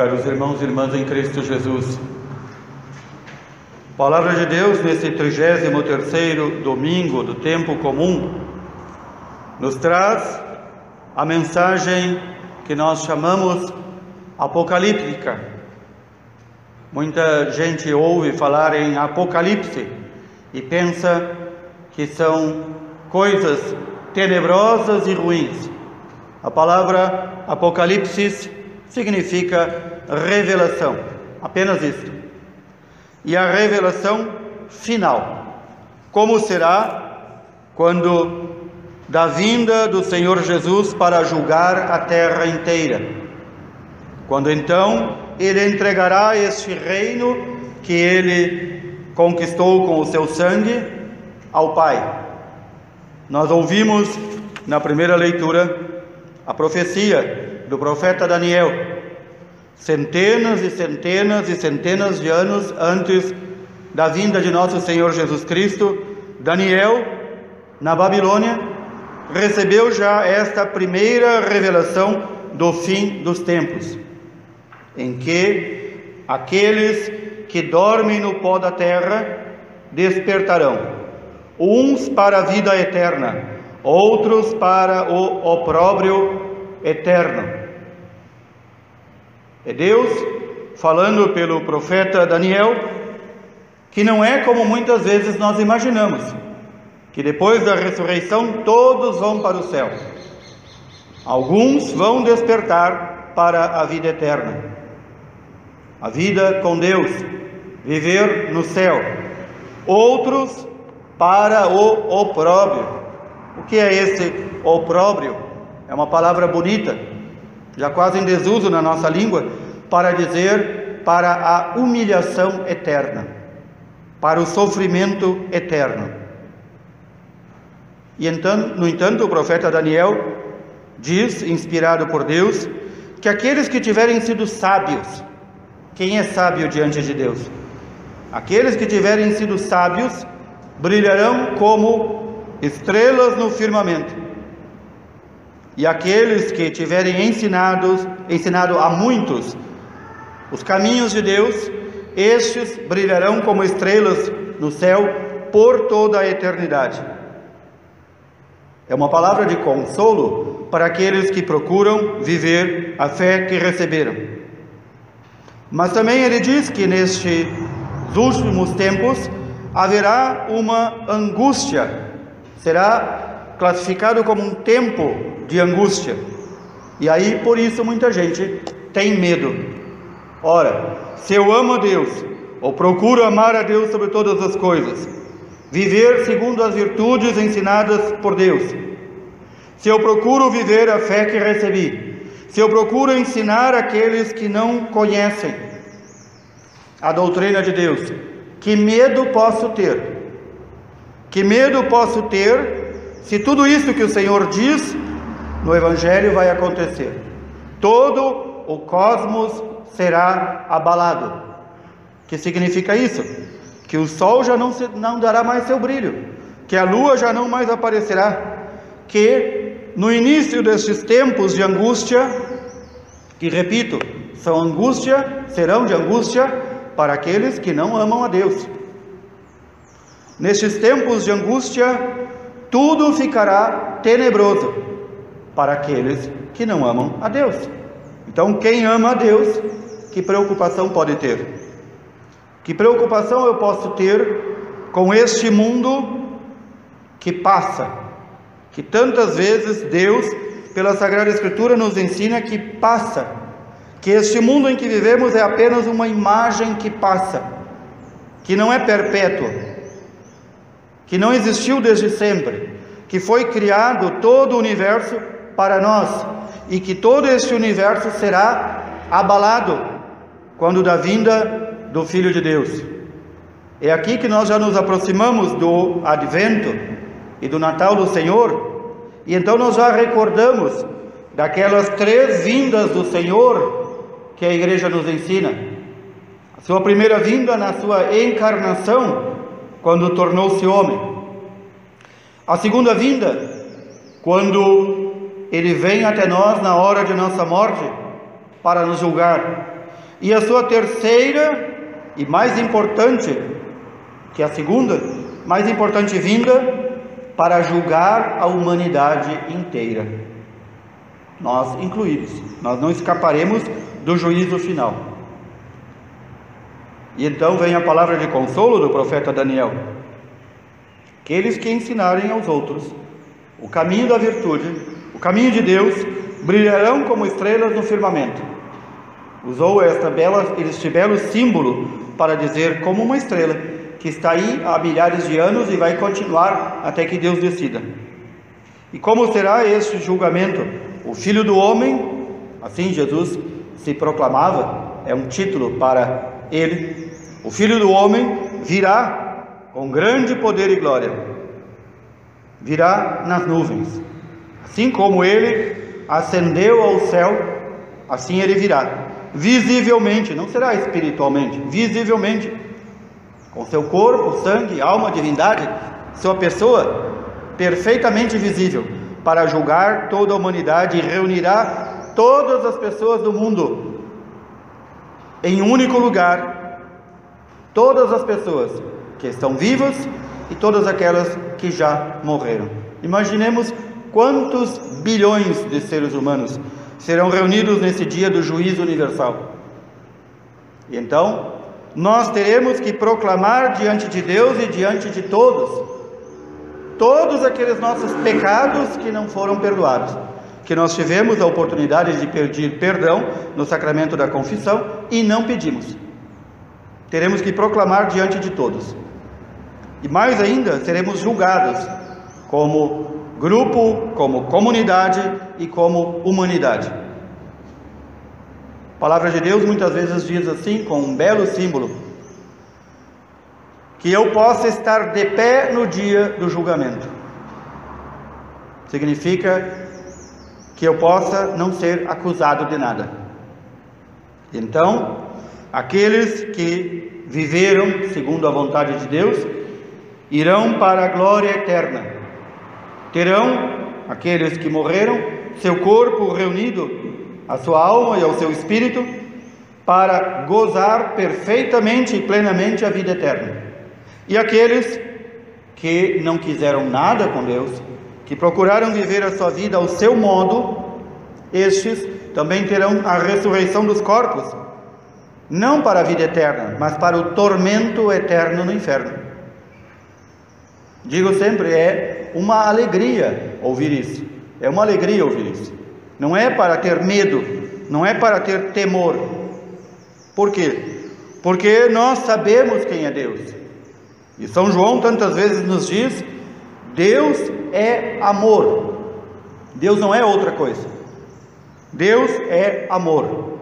Caros irmãos e irmãs em Cristo Jesus, Palavra de Deus nesse 33 domingo do tempo comum nos traz a mensagem que nós chamamos apocalíptica. Muita gente ouve falar em apocalipse e pensa que são coisas tenebrosas e ruins. A palavra apocalipse significa revelação, apenas isso. E a revelação final. Como será quando da vinda do Senhor Jesus para julgar a terra inteira? Quando então ele entregará este reino que ele conquistou com o seu sangue ao Pai. Nós ouvimos na primeira leitura a profecia do profeta Daniel, centenas e centenas e centenas de anos antes da vinda de nosso Senhor Jesus Cristo, Daniel, na Babilônia, recebeu já esta primeira revelação do fim dos tempos, em que aqueles que dormem no pó da terra despertarão, uns para a vida eterna, outros para o opróbrio eterno. É Deus falando pelo profeta Daniel que não é como muitas vezes nós imaginamos, que depois da ressurreição todos vão para o céu. Alguns vão despertar para a vida eterna, a vida com Deus, viver no céu. Outros para o opróbrio. O que é esse opróbrio? É uma palavra bonita, já quase em desuso na nossa língua, para dizer para a humilhação eterna, para o sofrimento eterno. E então, no entanto, o profeta Daniel diz, inspirado por Deus, que aqueles que tiverem sido sábios, quem é sábio diante de Deus? Aqueles que tiverem sido sábios brilharão como estrelas no firmamento. E aqueles que tiverem ensinados, ensinado a muitos os caminhos de Deus, estes brilharão como estrelas no céu por toda a eternidade. É uma palavra de consolo para aqueles que procuram viver a fé que receberam. Mas também ele diz que nestes últimos tempos haverá uma angústia, será classificado como um tempo de angústia. E aí por isso muita gente tem medo. Ora, se eu amo a Deus, ou procuro amar a Deus sobre todas as coisas, viver segundo as virtudes ensinadas por Deus, se eu procuro viver a fé que recebi, se eu procuro ensinar aqueles que não conhecem a doutrina de Deus, que medo posso ter? Que medo posso ter se tudo isso que o Senhor diz no Evangelho vai acontecer? Todo o cosmos será abalado. Que significa isso? Que o sol já não, se, não dará mais seu brilho, que a lua já não mais aparecerá, que no início destes tempos de angústia, que repito, são angústia, serão de angústia para aqueles que não amam a Deus. Nestes tempos de angústia, tudo ficará tenebroso para aqueles que não amam a Deus. Então, quem ama a Deus, que preocupação pode ter? Que preocupação eu posso ter com este mundo que passa, que tantas vezes Deus, pela Sagrada Escritura, nos ensina que passa, que este mundo em que vivemos é apenas uma imagem que passa, que não é perpétua, que não existiu desde sempre, que foi criado todo o universo para nós e que todo este universo será abalado quando da vinda do Filho de Deus. É aqui que nós já nos aproximamos do Advento e do Natal do Senhor, e então nós já recordamos daquelas três vindas do Senhor que a igreja nos ensina. A sua primeira vinda na sua encarnação, quando tornou-se homem. A segunda vinda, quando ele vem até nós na hora de nossa morte para nos julgar. e a sua terceira e mais importante que a segunda, mais importante vinda para julgar a humanidade inteira. Nós incluídos, nós não escaparemos do juízo final. E então vem a palavra de consolo do profeta Daniel. Aqueles que ensinarem aos outros o caminho da virtude, caminho de Deus, brilharão como estrelas no firmamento. Usou esta bela, este belo símbolo para dizer como uma estrela que está aí há milhares de anos e vai continuar até que Deus decida. E como será este julgamento? O Filho do Homem, assim Jesus se proclamava, é um título para ele. O Filho do Homem virá com grande poder e glória, virá nas nuvens, assim como ele ascendeu ao céu, assim ele virá, visivelmente, não será espiritualmente, visivelmente, com seu corpo, sangue, alma, divindade, sua pessoa perfeitamente visível, para julgar toda a humanidade e reunirá todas as pessoas do mundo em um único lugar, todas as pessoas que estão vivas e todas aquelas que já morreram. Imaginemos quantos bilhões de seres humanos serão reunidos nesse dia do juízo universal. E então, nós teremos que proclamar diante de Deus e diante de todos, todos aqueles nossos pecados que não foram perdoados, que nós tivemos a oportunidade de pedir perdão no sacramento da confissão e não pedimos. Teremos que proclamar diante de todos. E mais ainda, seremos julgados como grupo, como comunidade e como humanidade. A palavra de Deus muitas vezes diz assim, com um belo símbolo, que eu possa estar de pé no dia do julgamento. Significa que eu possa não ser acusado de nada. Então, aqueles que viveram segundo a vontade de Deus irão para a glória eterna. Terão aqueles que morreram seu corpo reunido a sua alma e ao seu espírito para gozar perfeitamente e plenamente a vida eterna. E aqueles que não quiseram nada com Deus, que procuraram viver a sua vida ao seu modo, estes também terão a ressurreição dos corpos, não para a vida eterna, mas para o tormento eterno no inferno. Digo sempre, é uma alegria ouvir isso. É uma alegria ouvir isso. Não é para ter medo, não é para ter temor. Por quê? Porque nós sabemos quem é Deus. E São João tantas vezes nos diz: Deus é amor. Deus não é outra coisa. Deus é amor.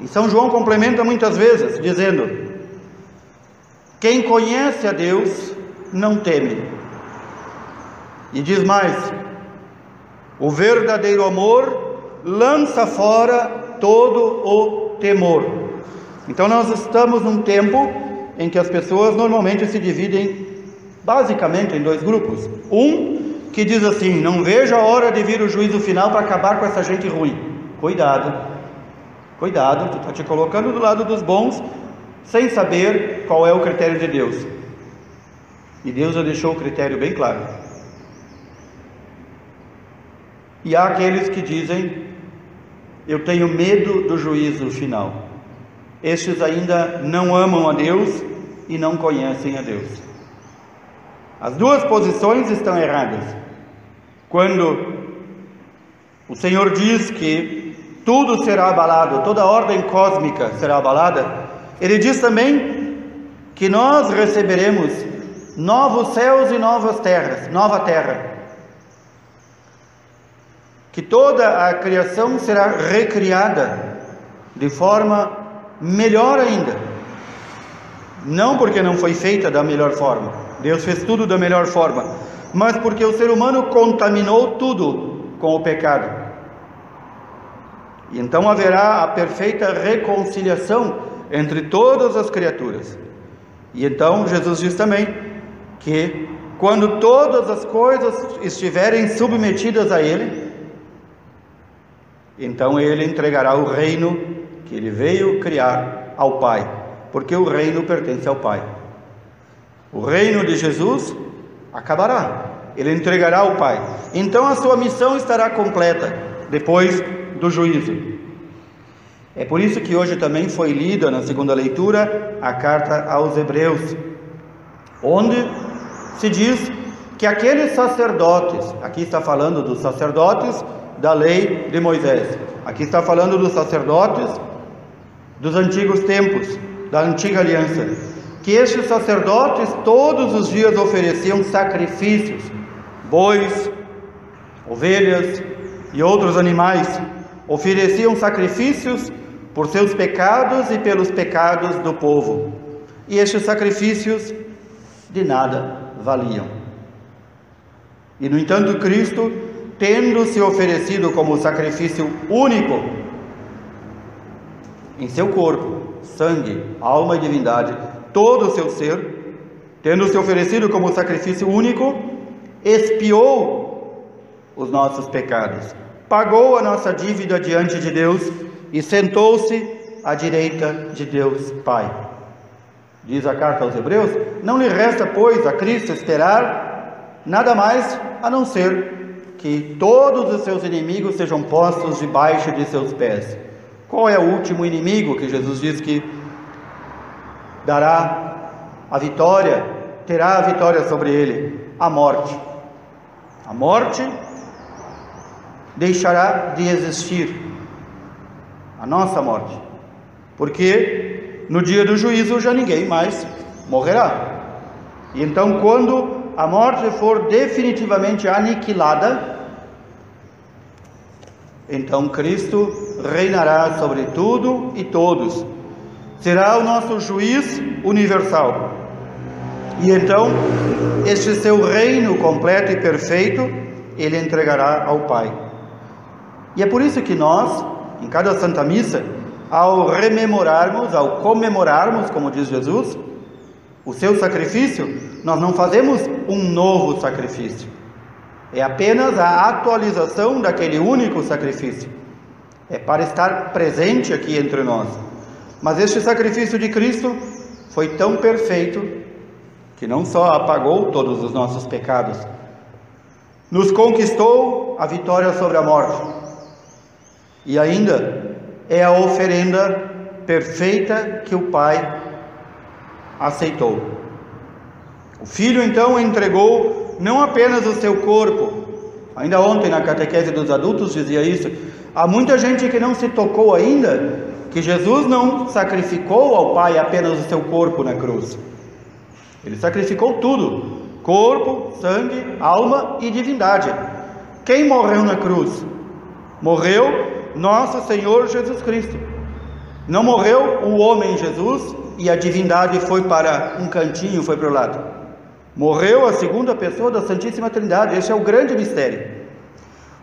E São João complementa muitas vezes, dizendo: Quem conhece a Deus não teme. E diz mais: o verdadeiro amor lança fora todo o temor. Então nós estamos num tempo em que as pessoas normalmente se dividem basicamente em dois grupos. Um que diz assim: "Não vejo a hora de vir o juízo final para acabar com essa gente ruim". Cuidado. Cuidado, tu está te colocando do lado dos bons sem saber qual é o critério de Deus. E Deus já deixou o critério bem claro. E há aqueles que dizem: Eu tenho medo do juízo final. Estes ainda não amam a Deus e não conhecem a Deus. As duas posições estão erradas. Quando o Senhor diz que tudo será abalado, toda a ordem cósmica será abalada, ele diz também que nós receberemos novos céus e novas terras, nova terra que toda a criação será recriada de forma melhor ainda. Não porque não foi feita da melhor forma, Deus fez tudo da melhor forma, mas porque o ser humano contaminou tudo com o pecado. E então haverá a perfeita reconciliação entre todas as criaturas. E então Jesus diz também que quando todas as coisas estiverem submetidas a Ele, então ele entregará o reino que ele veio criar ao Pai, porque o reino pertence ao Pai. O reino de Jesus acabará, ele entregará ao Pai. Então a sua missão estará completa depois do juízo. É por isso que hoje também foi lida na segunda leitura a carta aos Hebreus, onde se diz que aqueles sacerdotes, aqui está falando dos sacerdotes da lei de Moisés, aqui está falando dos sacerdotes dos antigos tempos, da antiga aliança, que estes sacerdotes todos os dias ofereciam sacrifícios, bois, ovelhas e outros animais, ofereciam sacrifícios por seus pecados e pelos pecados do povo. E estes sacrifícios de nada valiam. E no entanto, Cristo, tendo se oferecido como sacrifício único em seu corpo, sangue, alma e divindade, todo o seu ser, tendo se oferecido como sacrifício único, expiou os nossos pecados, pagou a nossa dívida diante de Deus e sentou-se à direita de Deus Pai. Diz a carta aos Hebreus: Não lhe resta, pois, a Cristo esperar nada mais a não ser que todos os seus inimigos sejam postos debaixo de seus pés. Qual é o último inimigo que Jesus diz que dará a vitória, terá a vitória sobre ele? A morte. A morte deixará de existir. A nossa morte. Porque no dia do juízo já ninguém mais morrerá. E então, quando a morte for definitivamente aniquilada, então Cristo reinará sobre tudo e todos. Será o nosso juiz universal. E então, este seu reino completo e perfeito, ele entregará ao Pai. E é por isso que nós, em cada Santa Missa, ao rememorarmos, ao comemorarmos, como diz Jesus, o seu sacrifício, nós não fazemos um novo sacrifício. É apenas a atualização daquele único sacrifício. É para estar presente aqui entre nós. Mas este sacrifício de Cristo foi tão perfeito que não só apagou todos os nossos pecados, nos conquistou a vitória sobre a morte e ainda é a oferenda perfeita que o Pai aceitou. O filho então entregou não apenas o seu corpo, ainda ontem na catequese dos adultos dizia isso. Há muita gente que não se tocou ainda que Jesus não sacrificou ao Pai apenas o seu corpo na cruz. Ele sacrificou tudo: corpo, sangue, alma e divindade. Quem morreu na cruz? Morreu nosso Senhor Jesus Cristo. Não morreu o homem Jesus e a divindade foi para um cantinho, foi para o lado. Morreu a segunda pessoa da Santíssima Trindade, esse é o grande mistério.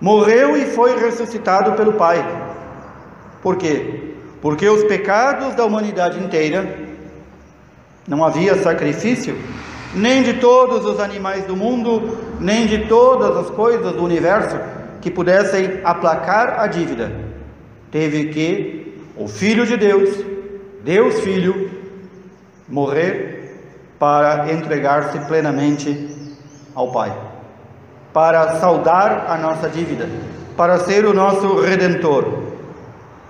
Morreu e foi ressuscitado pelo Pai. Por quê? Porque os pecados da humanidade inteira, não havia sacrifício, nem de todos os animais do mundo, nem de todas as coisas do universo que pudessem aplacar a dívida. Teve que o Filho de Deus, Deus Filho, morrer para entregar-se plenamente ao Pai, para saldar a nossa dívida, para ser o nosso redentor.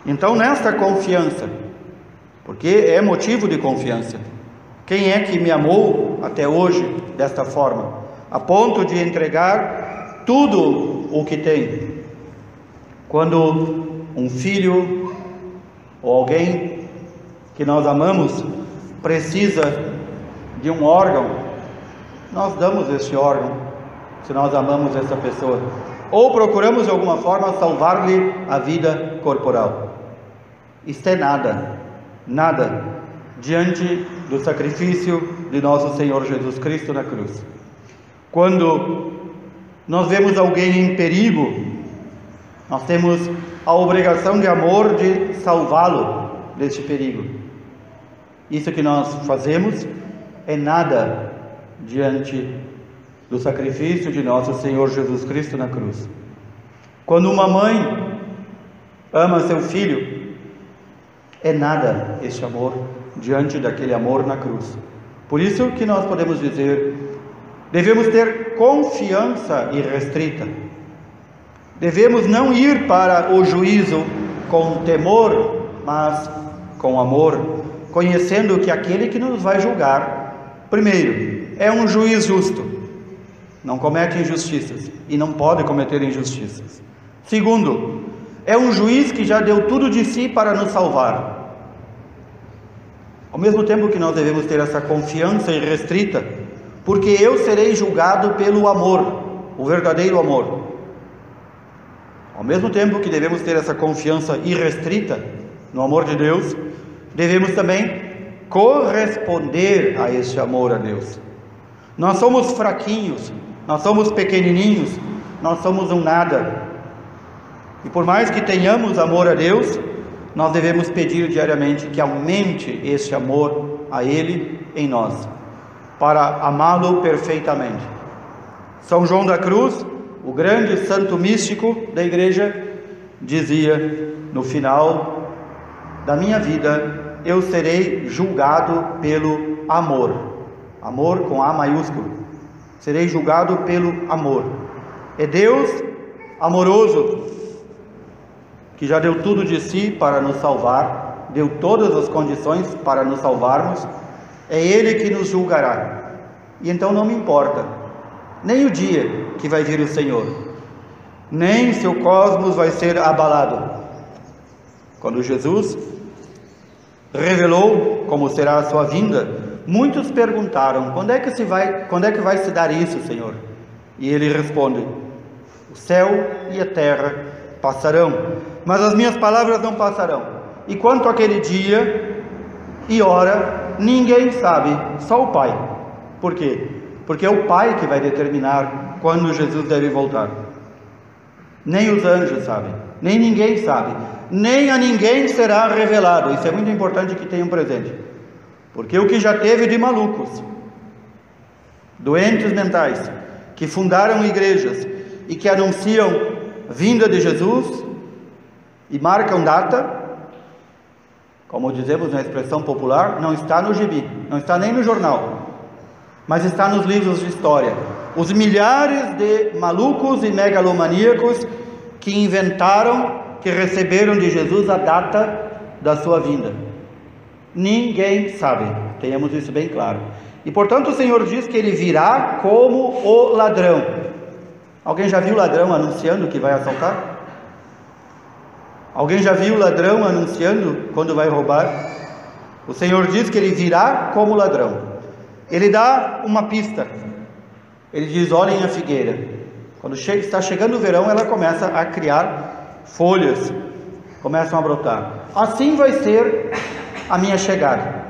Então, nesta confiança, porque é motivo de confiança, quem é que me amou até hoje desta forma, a ponto de entregar tudo o que tem? Quando um filho ou alguém que nós amamos precisa de um órgão, nós damos esse órgão, se nós amamos essa pessoa, ou procuramos de alguma forma salvar-lhe a vida corporal. Isto é nada, nada, diante do sacrifício de nosso Senhor Jesus Cristo na cruz. Quando nós vemos alguém em perigo, nós temos a obrigação de amor de salvá-lo deste perigo. Isso que nós fazemos é nada diante do sacrifício de nosso Senhor Jesus Cristo na cruz. Quando uma mãe ama seu filho, é nada este amor diante daquele amor na cruz. Por isso que nós podemos dizer, devemos ter confiança irrestrita. Devemos não ir para o juízo com temor, mas com amor, conhecendo que aquele que nos vai julgar, primeiro, é um juiz justo, não comete injustiças e não pode cometer injustiças. Segundo, é um juiz que já deu tudo de si para nos salvar. Ao mesmo tempo que nós devemos ter essa confiança irrestrita, porque eu serei julgado pelo amor, o verdadeiro amor. Ao mesmo tempo que devemos ter essa confiança irrestrita no amor de Deus, devemos também corresponder a esse amor a Deus. Nós somos fraquinhos, nós somos pequenininhos, nós somos um nada. E por mais que tenhamos amor a Deus, nós devemos pedir diariamente que aumente esse amor a Ele em nós, para amá-lo perfeitamente. São João da Cruz, o grande santo místico da igreja, dizia no final da minha vida: eu serei julgado pelo amor. Amor com A maiúsculo. Serei julgado pelo amor. É Deus amoroso que já deu tudo de si para nos salvar, deu todas as condições para nos salvarmos, é Ele que nos julgará. E então não me importa, nem o dia que vai vir o Senhor, nem se o cosmos vai ser abalado. Quando Jesus revelou como será a sua vinda, muitos perguntaram: quando é que se vai, quando é que vai se dar isso, Senhor? E ele responde: o céu e a terra passarão, mas as minhas palavras não passarão. E quanto àquele dia e hora, ninguém sabe, só o Pai. Por quê? Porque é o Pai que vai determinar quando Jesus deve voltar. Nem os anjos sabem, nem ninguém sabe, nem a ninguém será revelado. Isso é muito importante que tenham presente. Porque o que já teve de malucos, doentes mentais, que fundaram igrejas e que anunciam vinda de Jesus, e marcam data, como dizemos na expressão popular, não está no gibi, não está nem no jornal, mas está nos livros de história. Os milhares de malucos e megalomaníacos que inventaram, que receberam de Jesus a data da sua vinda. Ninguém sabe, tenhamos isso bem claro. E portanto o Senhor diz que ele virá como o ladrão. Alguém já viu o ladrão anunciando que vai assaltar? Alguém já viu o ladrão anunciando quando vai roubar? O Senhor diz que ele virá como ladrão. Ele dá uma pista. Ele diz: olhem a figueira. Quando chega, está chegando o verão, ela começa a criar folhas, começam a brotar. Assim vai ser a minha chegada.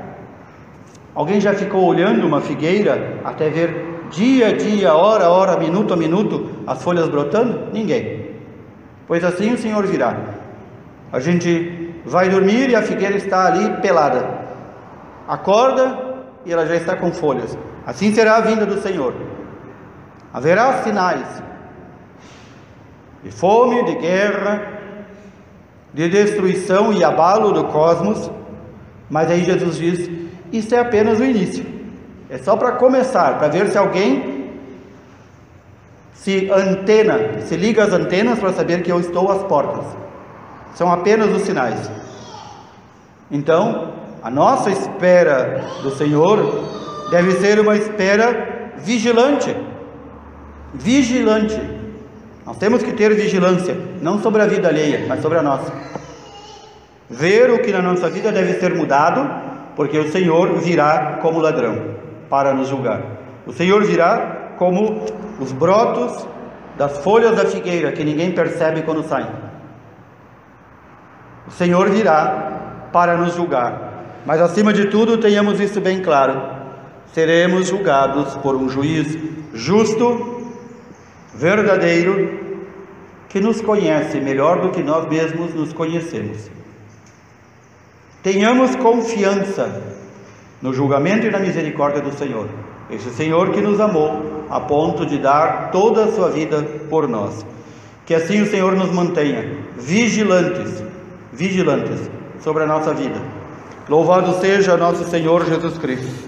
Alguém já ficou olhando uma figueira até ver dia a dia, hora a hora, minuto a minuto, as folhas brotando? Ninguém. Pois assim o Senhor virá. A gente vai dormir e a figueira está ali pelada. Acorda e ela já está com folhas. Assim será a vinda do Senhor. Haverá sinais de fome, de guerra, de destruição e abalo do cosmos. Mas aí Jesus diz: Isso é apenas o início. É só para começar, para ver se alguém se antena, se liga as antenas para saber que eu estou às portas são apenas os sinais. Então, a nossa espera do Senhor deve ser uma espera vigilante. Vigilante. Nós temos que ter vigilância, não sobre a vida alheia, mas sobre a nossa. Ver o que na nossa vida deve ser mudado, porque o Senhor virá como ladrão para nos julgar. O Senhor virá como os brotos das folhas da figueira que ninguém percebe quando saem. O Senhor virá para nos julgar. Mas acima de tudo, tenhamos isso bem claro: seremos julgados por um juiz justo, verdadeiro, que nos conhece melhor do que nós mesmos nos conhecemos. Tenhamos confiança no julgamento e na misericórdia do Senhor. Esse Senhor que nos amou a ponto de dar toda a sua vida por nós. Que assim o Senhor nos mantenha vigilantes vigilantes, sobre a nossa vida. Louvado seja nosso Senhor Jesus Cristo.